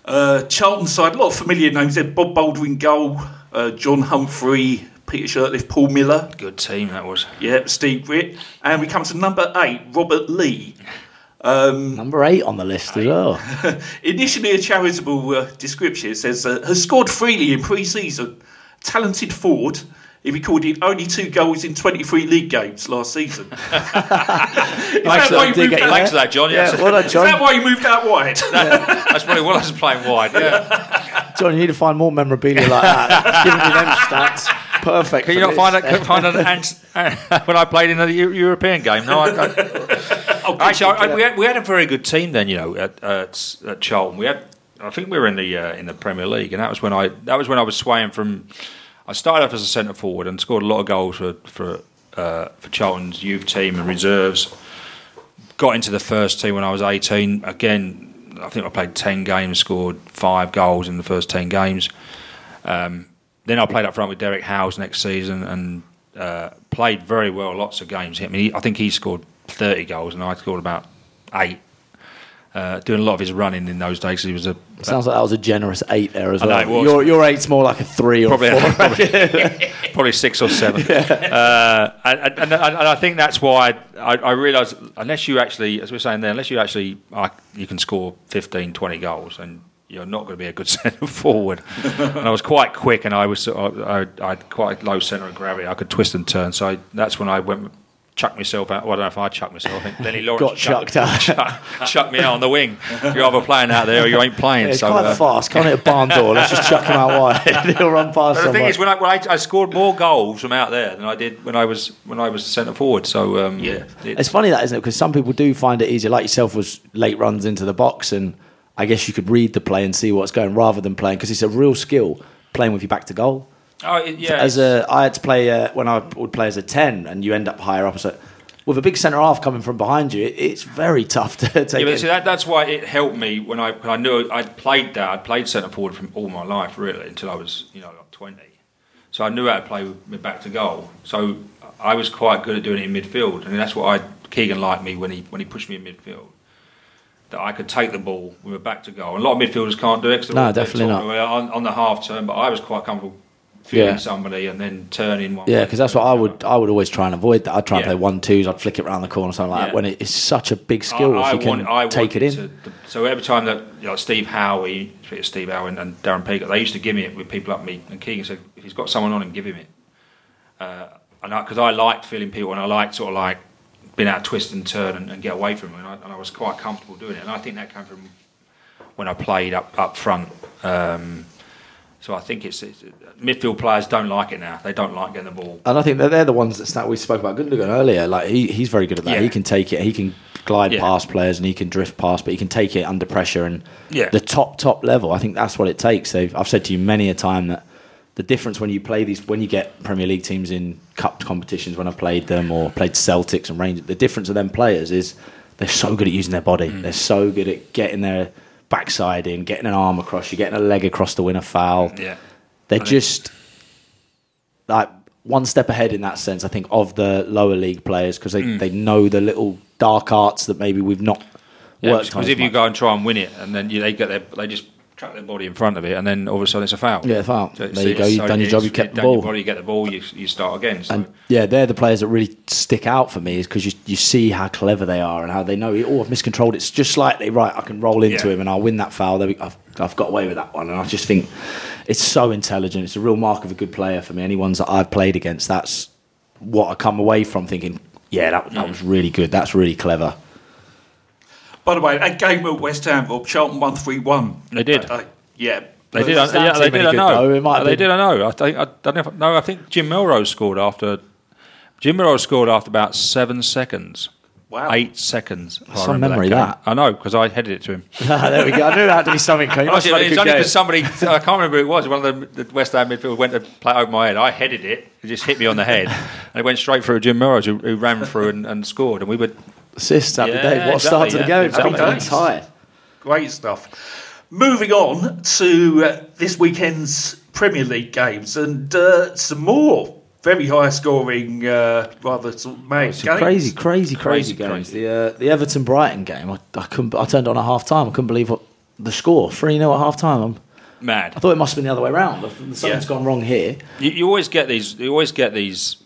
Uh, Charlton side, a lot of familiar names there. Bob Bolder goal, uh, John Humphrey, Peter Shirtliff, Paul Miller. Good team that was. Yeah, Steve Britt. And we come to number eight, Robert Lee. Um, number eight on the list as well. Initially, a charitable uh, description it says uh, has scored freely in pre-season. Talented forward. He recorded only two goals in 23 league games last season. Is that why you dig moved it, out- Thanks for that, John. Yes. Yeah, well done, Is that why you moved out wide? That's probably what I was playing wide. Yeah. John, you need to find more memorabilia like that. Giving me them stats, perfect. Can you not find a, find an ant when I played in the European game? No, I, Oh, I, actually, I, we, had, we had a very good team then. You know, at, at, at Charlton, we had. I think we were in the uh, in the Premier League, and that was when I that was when I was swaying from. I started off as a centre forward and scored a lot of goals for for uh, for Charlton's youth team and reserves. Got into the first team when I was eighteen. Again, I think I played ten games, scored five goals in the first ten games. Um, then I played up front with Derek Hales next season and uh, played very well, lots of games. I mean, he, I think he scored 30 goals and I scored about eight. uh, doing a lot of his running in those days. He was a Sounds like that was a generous eight there as I well. was. Your, your eight's more like a three or probably, four. probably, probably six or seven. Uh, and, and, and, I think that's why I, I realised unless you actually, as we are saying there, unless you actually uh, you can score 15, 20 goals, and you're not going to be a good centre forward. and I was quite quick, and I was of- I, I had quite low centre of gravity. I could twist and turn, so I, that's when I went. Chucked myself out. Well, I don't know if I chucked myself. I think Lennie Lawrence Got chucked out. chuck- chucked me out on the wing. You're either playing out there or you ain't playing. It's so, quite uh, fast. Can't hit a barn door. Let's just chuck him out wide. He'll run past But the thing is, when I, when I, I scored more goals from out there than I did when I was when I was centre forward. So um, Yeah. it- It's funny that, isn't it? Because some people do find it easier. Like yourself was late runs into the box, and I guess you could read the play and see what's going rather than playing because it's a real skill playing with your back to goal. Oh, yeah, As a, I had to play uh, when I would play as a ten, and you end up higher up. So with a big centre half coming from behind you, it, it's very tough to take. yeah, but see, that, that's why it helped me when I when I knew I'd played that. I'd played centre forward from all my life, really, until I was you know like twenty. So I knew how to play with my back to goal. So I was quite good at doing it in midfield, and that's what I Keegan liked me when he when he pushed me in midfield. That I could take the ball with my back to goal. And a lot of midfielders can't do it. No, definitely not. On, on the half turn, but I was quite comfortable feeling Yeah. somebody and then turning one. Yeah, because that's what I would I would always try and avoid that. I'd try and play one twos. I'd flick it around the corner, something like Yeah. that. When it is such a big skill, I, if you can want- I take it in. to- so every time that you know, Steve Howey, Steve Howey and, and Darren Peacock, they used to give me it with people up me. And Keegan said, if he's got someone on him, give him it. Uh, and because I, liked feeling people, and I liked sort of like being able to twist and turn and, and get away from them, and I, and I was quite comfortable doing it. And I think that came from when I played up up front. Um, so I think it's, it's midfield players don't like it now. They don't like getting the ball. And I think that they're the ones that snap. We spoke about Gundogan earlier. Like he, he's very good at that. Yeah. He can take it. He can glide Yeah. past players and he can drift past, but he can take it under pressure and Yeah. the top top level. I think that's what it takes. They've, I've said to you many a time that the difference when you play these, when you get Premier League teams in cup competitions, when I played them or played Celtics and Rangers, the difference of them players is they're so good at using their body. Mm. They're so good at getting their backside in, getting an arm across you're getting a leg across to win a foul. Yeah. They're just like one step ahead in that sense, I think, of the lower league players because they, Mm. they know the little dark arts that maybe we've not Yeah, worked on. because if you go and try and win it, and then you, they get their, they just track their body in front of it, and then all of a sudden it's a foul. Yeah, foul. So There you go, you've done your job, you've kept the ball. body, you get the ball, you, you start again. So. and yeah, they're the players that really stick out for me is because you, you see how clever they are and how they know, oh, I've miscontrolled it just slightly. Right, I can roll into Yeah. him and I'll win that foul. There we- I've, I've got away with that one. And I just think it's so intelligent. It's a real mark of a good player for me. Any ones that I've played against, that's what I come away from thinking, yeah, that, Mm. that was really good. That's really clever. By the way, that game at West Ham, Rob Charlton won three one. They did. Uh, yeah. They did. I, yeah, they did. I know. though? It might have they did. I know. I think. I don't know. If, no, I think Jim Melrose scored after. Jim Melrose scored after about seven seconds. Wow. Eight seconds. if I Some memory, game. that. I know because I headed it to him. there we go. I knew it had to be something. It must Honestly, have it's only because somebody, I can't remember who it was, one of the, the West Ham midfielders went to play over my head. I headed it, it just hit me on the head, and it went straight through Jim Melrose, who, who ran through and, and scored. And we were, Assists, happy Yeah, days. What a start to the game. exactly. Confidence high. Great stuff. Moving on to uh, this weekend's Premier League games and uh, some more very high scoring, uh, rather sort of games. crazy, crazy, crazy, Crazy, games. crazy. The uh, the Everton Brighton game. I, I couldn't. I turned on at half time. I couldn't believe what the score. Three 0 at half time. I'm mad. I thought it must have been the other way around. Something's Yeah. gone wrong here. You, you always get these. You always get these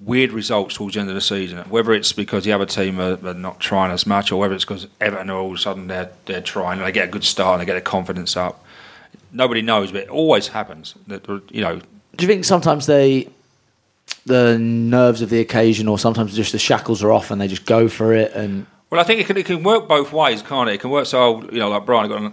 weird results towards the end of the season. Whether it's because the other team are, are not trying as much, or whether it's because Everton are all of a sudden they're they're trying and they get a good start and they get their confidence up. Nobody knows, but it always happens. That you know, Do you think sometimes they, the nerves of the occasion, or sometimes just the shackles are off and they just go for it? And Well, I think it can, it can work both ways, can't it? It can work so, you know, like Brian got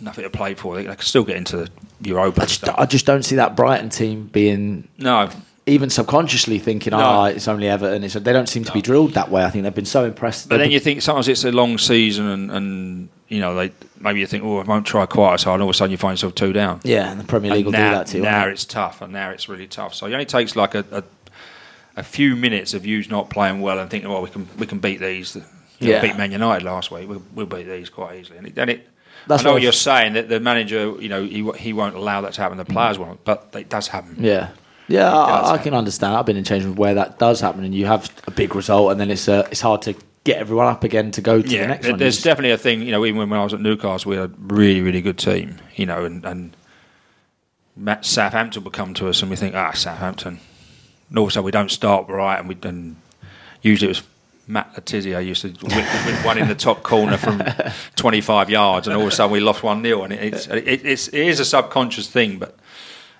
nothing to play for. They, they can still get into the Europa. I just. I just don't see that Brighton team being no, even subconsciously thinking, No. "Ah, it's only Everton." It's, they don't seem to be drilled that way. I think they've been so impressed. but then They've you think sometimes it's a long season, and, and you know, they maybe you think, oh, I won't try quite as hard, and all of a sudden you find yourself two down. yeah, and the Premier League And will now, do that too. now it's tough, and now it's really tough. So it only takes like a, a, a few minutes of you not playing well and thinking, well, we can we can beat these. You know, Yeah. beat Man United last week. We'll, we'll beat these quite easily. And it, and it That's I know what what you're saying that the manager, you know, he he won't allow that to happen. The players won't, but it does happen. Yeah. Yeah, I, I can understand. I've been in change rooms where that does happen, and you have a big result, and then it's uh, it's hard to get everyone up again to go to the next one. there's definitely a thing. You know, even when I was at Newcastle, we had a really, really good team. You know, and, and Matt Southampton would come to us, and we think, ah, Southampton. And all of a sudden, we don't start right, and we and usually it was Matt Le Tissier used to win, one in the top corner from 25 yards, and all of a sudden we lost one 0 and it's, it, it's it is a subconscious thing, but.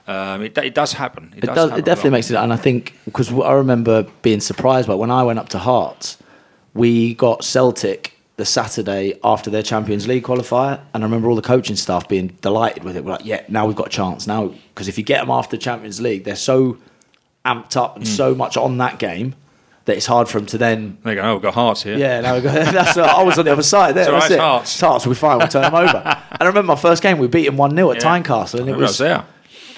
Um, it, it does happen. It, It, does does, happen it definitely makes it, and I think because I remember being surprised by when I went up to Hearts, we got Celtic the Saturday after their Champions League qualifier, and I remember all the coaching staff being delighted with it. We're like, yeah, now we've got a chance now because if you get them after Champions League, they're so amped up and so much on that game that it's hard for them to then. They go, oh, we've got hearts here. Yeah, now we go. That's I was on the other side there. It's that's right, it. Hearts. It's Hearts. We're fine. We'll turn them over. and I remember my first game. We beat them one 0 at Yeah. Tynecastle, and it was was there.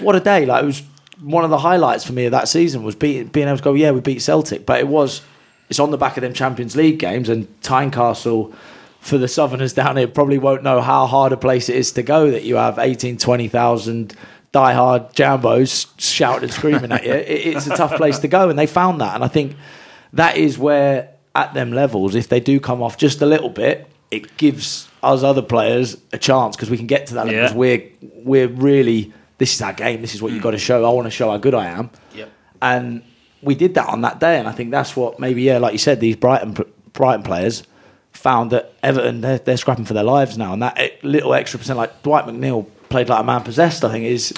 What a day! Like it was one of the highlights for me of that season was being being able to go, yeah, we beat Celtic, but it was it's on the back of them Champions League games and Tynecastle. For the Southerners down here, probably won't know how hard a place it is to go. That you have 18, 20,000 diehard jambos shouting and screaming at you. It, it's a tough place to go, and they found that. And I think that is where, at them levels, if they do come off just a little bit, it gives us other players a chance because we can get to that level. Yeah. Because we're we're really this is our game. This is what you've got to show. I want to show how good I am. Yep. And we did that on that day, and I think that's what maybe yeah, like you said, these Brighton Brighton players found that Everton they're, they're scrapping for their lives now, and that e- little extra percent, like Dwight McNeil played like a man possessed. I think is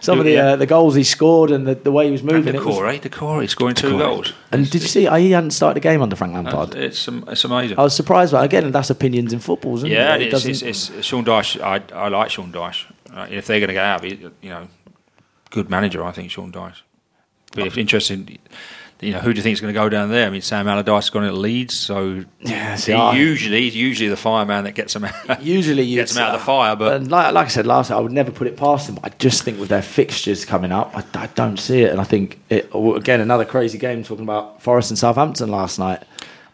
some of the Yeah. uh, the goals he scored and the, the way he was And moving. it was- Doucouré, eh? Doucouré, he's scoring two goals. and did you see? He hadn't started the game under Frank Lampard. It's, it's amazing. I was surprised, but again, that's opinions in football, isn't it? Yeah, it? it is. It's, it's, it's Sean Dyche. I, I like Sean Dyche. Uh, if they're going to get out, you know, good manager. I think Sean Dyche. But if interesting, you know, who do you think is going to go down there? I mean, Sam Allardyce has gone at Leeds, so Yeah, see, he I- usually he's usually the fireman that gets them out. Usually, Gets 'em out of the fire, but- and like, like I said last, time, I would never put it past them. I just think with their fixtures coming up, I, I don't see it. And I think it, again another crazy game talking about Forest and Southampton last night.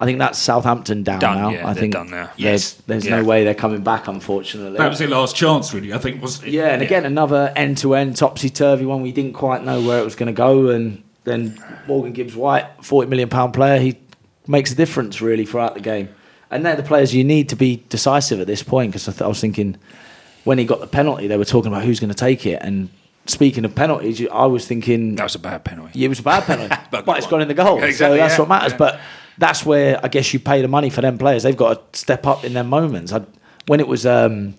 I think that's Southampton down, Done, now. yeah, I think done now. There's, there's Yeah. no way they're coming back, unfortunately. That was their last chance, really. I think was. It? yeah, and again another end-to-end topsy-turvy one. We didn't quite know where it was going to go, and then Morgan Gibbs White, forty million pound player, he makes a difference really throughout the game. And they're the players you need to be decisive at this point because I, th- I was thinking when he got the penalty, they were talking about who's going to take it. And speaking of penalties, I was thinking that was a bad penalty. Yeah, it was a bad penalty, But but, good it's one. gone in the goal. Yeah, so exactly, that's yeah, what matters. yeah. But that's where I guess you pay the money for them players. They've got to step up in their moments. I, when it was um,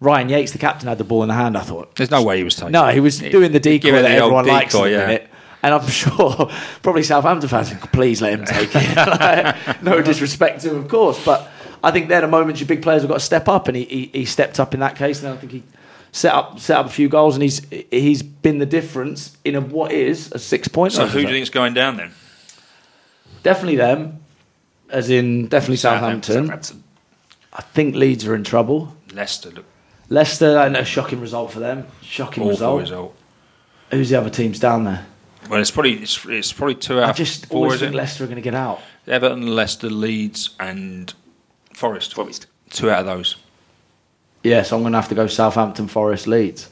Ryan Yates, the captain, had the ball in the hand, I thought, There's no way he was taking. no, he was it. doing the decoy that the everyone likes in decoy, yeah. minute. And I'm sure probably Southampton fans please let him take it. Like, no disrespect to him, of course. But I think they're the moments your big players have got to step up. And he, he, he stepped up in that case. And I think he set up set up a few goals. And he's he's been the difference in a, what is a six point. So who do you think is going down then? Definitely them. As in, definitely Southampton. Southampton. I think Leeds are in trouble. Leicester. Look, Leicester, I know, shocking result for them. Shocking awful result. result. Who's the other teams down there? Well, it's probably it's, it's probably two out. I of just four, always think it? Leicester are going to get out. Everton, Leicester, Leeds, and Forest. Forest. Two out of those. Yeah, so I'm going to have to go Southampton, Forest, Leeds.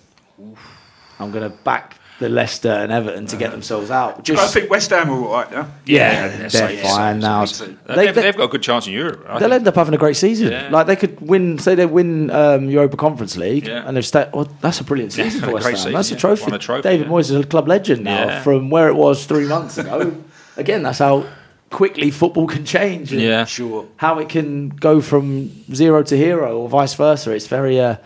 I'm going to back the Leicester and Everton to get themselves out. I think West Ham are all right now. yeah, they're they're, safe, fine safe, now. safe. They, They, have they, they've got a good chance in Europe. I they'll think. end up having a great season. Yeah. Like they could win, say they win um, Europa Conference League, Yeah. and they've stayed. Well, that's a brilliant season a for West Ham. season, That's yeah. a trophy. A trophy, David yeah. Moyes is a club legend now Yeah. from where it was three months ago. Again, that's how quickly football can change. and Yeah. Sure. how it can go from zero to hero or vice versa. It's very, uh,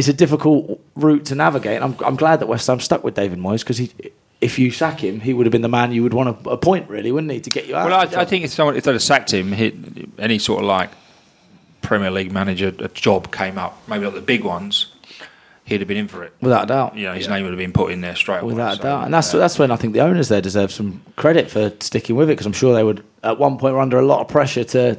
it's a difficult route to navigate. I'm, I'm glad that West Ham stuck with David Moyes because he, if you sack him, he would have been the man you would want to appoint, really, wouldn't he, to get you out? Well, I, I think if someone if they'd have sacked him, he, any sort of like Premier League manager a job came up, maybe not the big ones, he'd have been in for it. without a doubt, You know, his name would have been put in there straight away. without a so, doubt, and that's uh, that's when I think the owners there deserve some credit for sticking with it because I'm sure they would at one point were under a lot of pressure to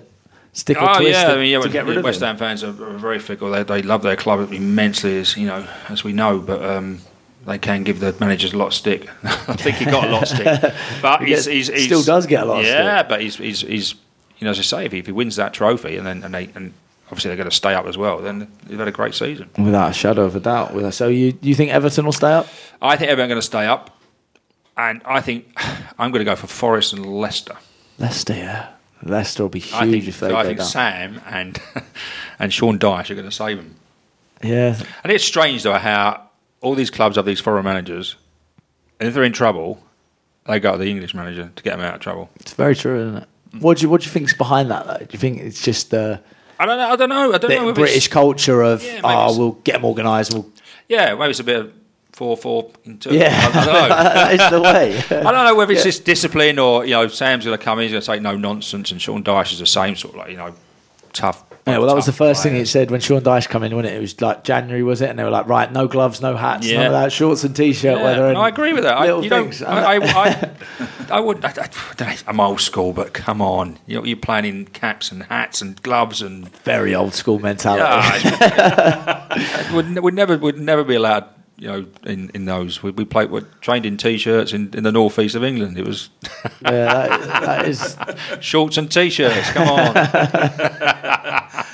stick or Oh twist yeah, I mean, yeah. to get rid of West. Ham fans are, are very fickle. They, they love their club immensely, as you know, as we know. But um, they can give the managers a lot of stick. I think he got a lot of stick, but He he's, he's, he's still does get a lot of yeah, but he's, he's, he's you know, as I say, if he, if he wins that trophy and then and, they, and obviously they're going to stay up as well, then they've had a great season. Without a shadow of a doubt. With So you you think Everton will stay up? I think Everton are going to stay up, and I think I'm going to go for Forest and Leicester. Leicester, yeah. Leicester will be huge I think, if they I think down. Sam and and Sean Dyche are going to save them. yeah, And it's strange though how all these clubs have these foreign managers, and if they're in trouble, they go to the English manager to get them out of trouble. it's very true, isn't it? What do you what do you think's behind that though? Do you think it's just the, I don't know. I don't know. I don't know British culture of Yeah, oh we'll get them organised, we'll yeah, maybe it's a bit of four four. Into, yeah, I, I don't know. that is the way. I don't know whether it's Yeah. just discipline or you know Sam's going to come in, he's going to say no nonsense, and Sean Dyche is the same sort of like you know tough. Yeah, well, that was the first thing it said when Sean Dyche come in, wasn't it? It was like January, was it? And they were like, right, no gloves, no hats, none of that, shorts and t-shirt Yeah, weather. And I agree with that. I, you things. I, I, I, I would. I, I, don't know, I'm old school, but come on, you know, you're playing in caps and hats and gloves and Very old school mentality. Yeah, would would never would never be allowed. You know, in, in those we, we played we trained in t-shirts in, in the northeast of England. It was yeah, that, that is. shorts and t-shirts. Come on, I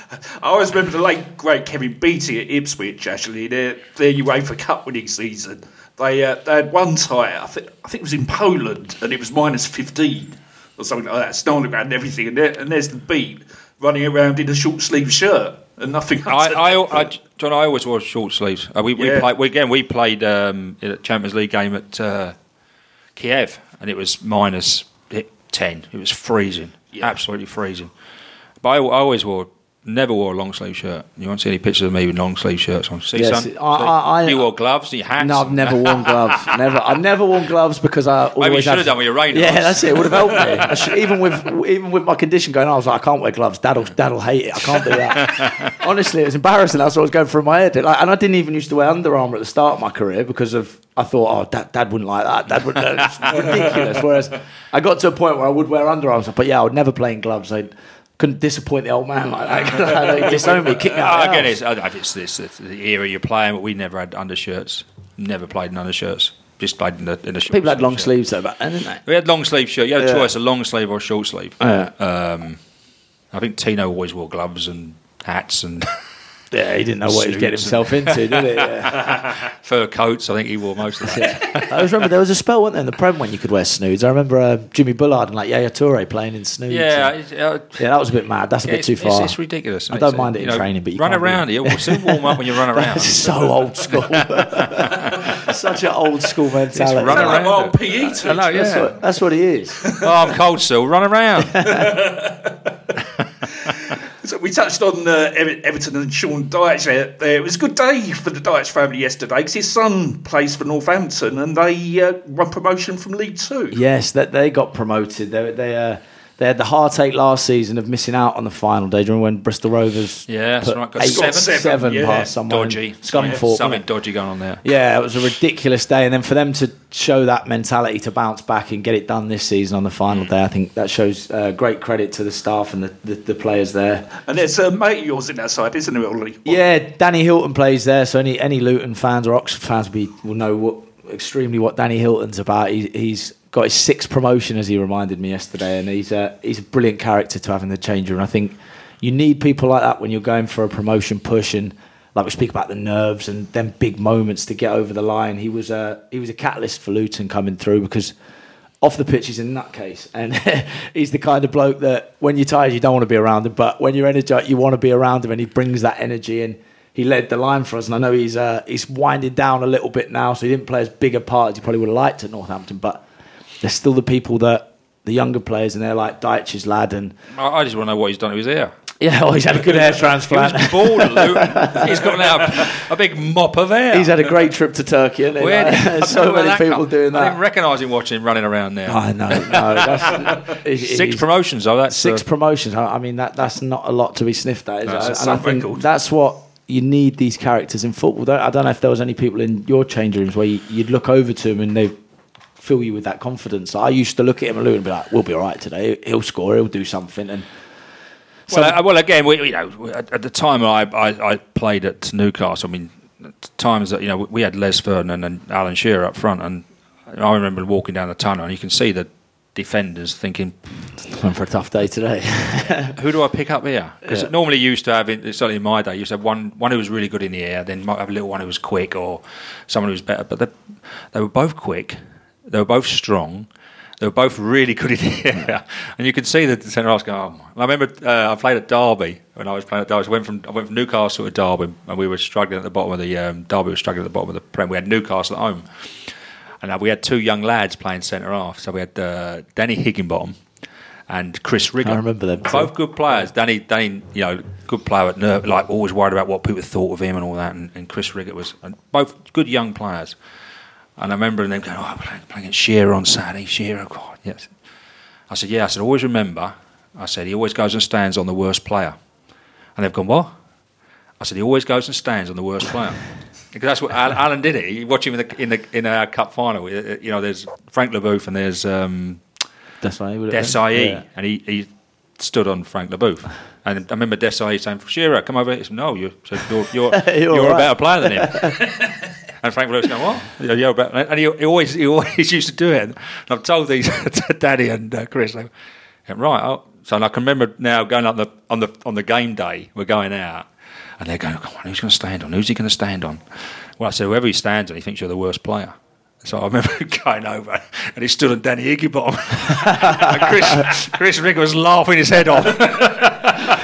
always remember the late great Kevin Beattie at Ipswich. Actually, their their UEFA Cup winning season. They uh, they had one tie. I think I think it was in Poland, and it was minus fifteen or something like that. Snowing around and everything, and, there, and there's the beat running around in a short sleeve shirt and nothing. I, I, I, John, I always wore short sleeves. Uh, we we Yeah. played we, again. We played um, in a Champions League game at uh, Kiev, and it was minus ten. It was freezing, Yeah. absolutely freezing. But I, I always wore, never wore a long sleeve shirt. You won't see any pictures of me with long sleeve shirts on. See, Yes, son? I- I- I- you wore gloves, your hats. No, I've never worn gloves. Never. I've never worn gloves because I always Maybe you should have done with your rain Yeah, that's it. It would have helped me. I should- even with even with my condition going on, I was like, I can't wear gloves. Dad'll Dad'll hate it. I can't do that. Honestly, it was embarrassing. That's what I was going through my head. Like, and I didn't even used to wear Under Armour at the start of my career because of I thought, oh, Dad, Dad wouldn't like that. Dad would. It's ridiculous. Whereas I got to a point where I would wear Under Armour, but yeah, I would never play in gloves. I couldn't disappoint the old man like that. Disown me, kick me out. Of the again, house. it's, I don't know if it's this it's the era you're playing, but we never had undershirts. Never played in undershirts. Just played in the in the short People had long shirt. sleeves though back then, didn't they? We had long sleeve shirt. You had a Yeah. choice: a long sleeve or a short sleeve. Yeah. Um, I think Tino always wore gloves and hats and Yeah, he didn't know what he was getting himself into, did he? Yeah. fur coats. I think he wore most of that. I always remember there was a spell, wasn't there, in the Prem when you could wear snoods. I remember uh, Jimmy Bullard and like Yaya Toure playing in snoods. yeah, and- uh, yeah, that was a bit mad. That's a bit too it's- far. It's, ridiculous. I don't mind it in know, training, but you run around. it. You still warm up when you run around. That's so old school. Such an old school mentality. run Sound like around. old PE teacher. Know, That's, what, that's what he is. oh, I'm cold still. Run around. So we touched on uh, Everton and Sean Dyche there. It was a good day for the Dyche family yesterday because his son plays for Northampton and they uh, won promotion from League Two. Yes, that they got promoted. They they uh, they had the heartache last season of missing out on the final day. Do you remember when Bristol Rovers Yeah, that's put right, got eight, seven. seven Yeah. past someone dodgy. Scunthorpe, Something dodgy going on there. Yeah, it was a ridiculous day, and then for them to show that mentality to bounce back and get it done this season on the final day, I think that shows uh, great credit to the staff and the, the, the players there. And there's a mate of yours in that side, isn't there, Ollie? Yeah, Danny Hylton plays there, so any any Luton fans or Oxford fans will, be, will know what extremely what Danny Hylton's about. He, he's got his sixth promotion, as he reminded me yesterday, and he's a he's a brilliant character to have in the change room. I think you need people like that when you're going for a promotion push and. Like we speak about the nerves and them big moments to get over the line. He was a he was a catalyst for Luton coming through because off the pitch he's a nutcase and he's the kind of bloke that when you're tired you don't want to be around him but when you're energized you want to be around him and he brings that energy and he led the line for us and I know he's uh, he's winding down a little bit now so he didn't play as big a part as he probably would have liked at Northampton but there's still the people that the younger players and they're like Dyche's lad and I, I just want to know what he's done to his hair. yeah oh, he's had a good hair He was bald. He's got now a, a big mop of hair. he's had a great trip to Turkey hasn't he? Where Like, did- I know so many people come- doing that. I didn't recognise him watching him running around there. I know no that's he- Six promotions though. That's six uh, promotions. I I mean, that that's not a lot to be sniffed at, it? And I think record. that's what you need these characters in football. Don't- I don't know if there was any people in your change rooms where you, you'd look over to them and they fill you with that confidence. I used to look at him and and be like, "We'll be all right today. He'll score. He'll do something." And Well, uh, well, again, we, you know, at, at the time I, I, I played at Newcastle. I mean, times that you know we had Les Ferdinand and Alan Shearer up front, and I remember walking down the tunnel, and you can see the defenders thinking, went for a tough day today. "Who do I pick up here?" Because Yeah. normally you used to have, in, certainly in my day, you used to have one one who was really good in the air, then might have a little one who was quick, or someone who was better. But they, they were both quick, they were both strong, They were both really good in the air, and you could see the centre halves going. Oh. I remember uh, I played at Derby when I was playing at Derby. I went from I went from Newcastle to Derby, and we were struggling at the bottom of the um, Derby was struggling at the bottom of the Prem. We had Newcastle at home, and uh, we had two young lads playing centre half. So we had uh, Danny Higginbottom and Chris Riggott. I remember them. Both good players. Danny, Danny, you know, good player at nerve, like always worried about what people thought of him and all that. And, and Chris Riggott was and both good young players. And I remember them going, "Oh, I'm playing, playing against Shearer on Saturday. Shearer, God, yes." I said, "Yeah." I said, "Always remember." I said, "He always goes and stands on the worst player." And they've gone, "What?" I said, "He always goes and stands on the worst player." Because that's what Al- Alan did. It. You watch him in the in the in our cup final. uh, You know, there's Frank Leboeuf and there's um, Desailly, would it be? Desailly, Yeah. and he, he stood on Frank Leboeuf. And I remember Desailly saying, Shearer, come over here. He said, no, you, so you're, you're, You're you're, all a better player than him. and Frank Leboeuf's going, what? Yeah, a better. And he, he, always, he always used to do it. And I've told these to Daddy and uh, Chris. Went, right. So and I can remember now going up the, on, the, on the game day, we're going out, and they're going, come on, who's going to stand on? Who's he going to stand on? Well, I said, whoever he stands on, he thinks you're the worst player. So I remember going over and he stood on Danny Higginbottom. and Chris, Chris was laughing his head off.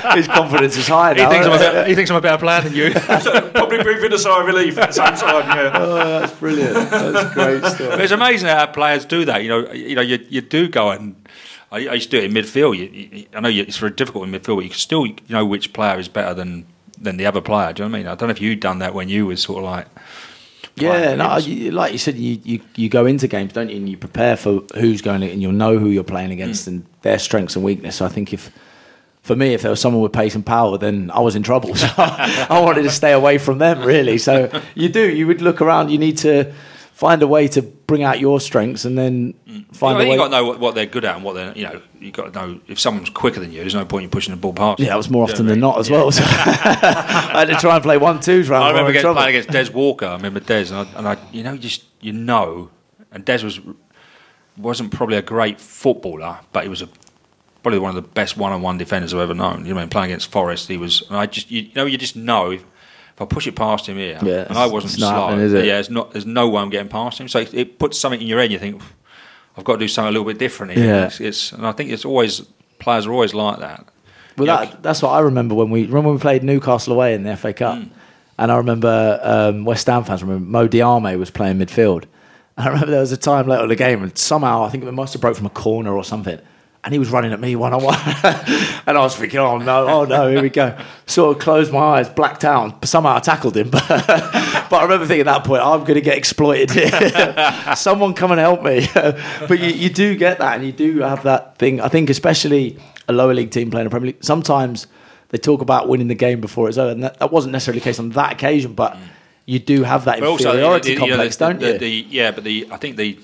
His confidence is high He now. thinks, I'm a isn't better, he thinks I'm a better player than you. Probably breathing a sigh of relief at the same time. Yeah. Oh, that's brilliant. That's great But stuff. it's amazing how players do that. You know, you know, you, you do go and I, I used to do it in midfield. You, you, I know it's very difficult in midfield, but you can still know which player is better than than the other player. Do you know what I mean? I don't know if you'd done that when you was sort of like. Yeah, no, you, like you said, you, you, you go into games, don't you, and you prepare for who's going to, and you'll know who you're playing against mm. and their strengths and weakness. So I think if, for me, if there was someone with pace and power, then I was in trouble. So I wanted to stay away from them, really. So you do, you would look around, you need to find a way to bring out your strengths and then mm. find you a way. You've got to know what, what they're good at and what they're. You know, you've got to know if someone's quicker than you. There's no point in pushing the ball past. yeah, them. it was more often know than not as mean? well. So I had to try and play one twos round. I remember I'm against, trouble. playing against Des Walker. I remember Des, and I, and I, you know, you just you know, and Des was wasn't probably a great footballer, but he was a, probably one of the best one-on-one defenders I've ever known. You know, I mean, playing against Forest, he was. And I just, you, know, you just know if, if I push it past him here, Yeah, and I wasn't slow. it? Yeah, it's not. There's no way I'm getting past him. So it, it puts something in your head. You think I've got to do something a little bit different. Here. Yeah. It's, it's, and I think it's always players are always like that. Well, that, that's what I remember when we remember when we played Newcastle away in the FA Cup, Mm. and I remember um, West Ham fans remember Mo Diame was playing midfield. And I remember there was a time later in the game, and somehow I think it must have broke from a corner or something, and he was running at me one on one, and I was thinking, oh no, oh no, here we go. Sort of closed my eyes, blacked out. Somehow I tackled him, but, but I remember thinking at that point, I'm going to get exploited here. Someone come and help me. but you, you do get that, and you do have that thing. I think especially a lower league team playing a Premier League, sometimes they talk about winning the game before it's over, and that, that wasn't necessarily the case on that occasion, but mm. you do have that But also, inferiority you know, complex, the, don't you? Yeah, but the I think the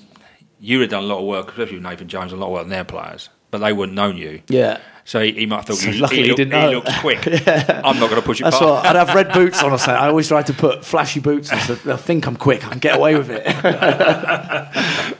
you have done a lot of work, especially with Nathan Jones, a lot of work on their players, but they wouldn't known you. yeah. So he, he might have thought So he, luckily he, he looked, didn't he know. looks quick. I'm not going to push it That's past. what I'd have red boots on or something. I always try to put flashy boots on so they'll think I'm quick. I can get away with it.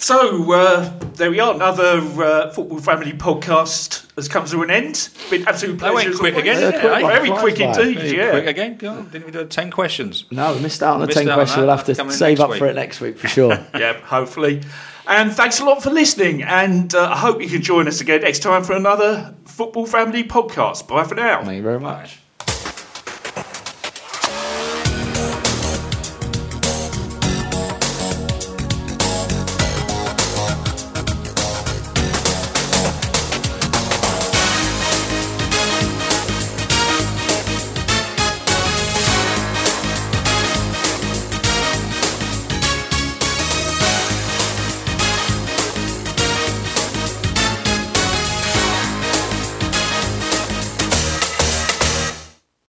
So uh, there we are. Another uh, football family podcast has come to an end. Been absolute That went pleasure. quick again, Yeah, didn't eh? very quick by. indeed. Very Yeah. Quick again. God, didn't we do ten questions? no, we missed out on the Missed 10 questions. We'll have to save up week. for it next week for sure. yeah, hopefully. And thanks a lot for listening. And uh, I hope you can join us again next time for another Football Family podcast. Bye for now. Thank you very much.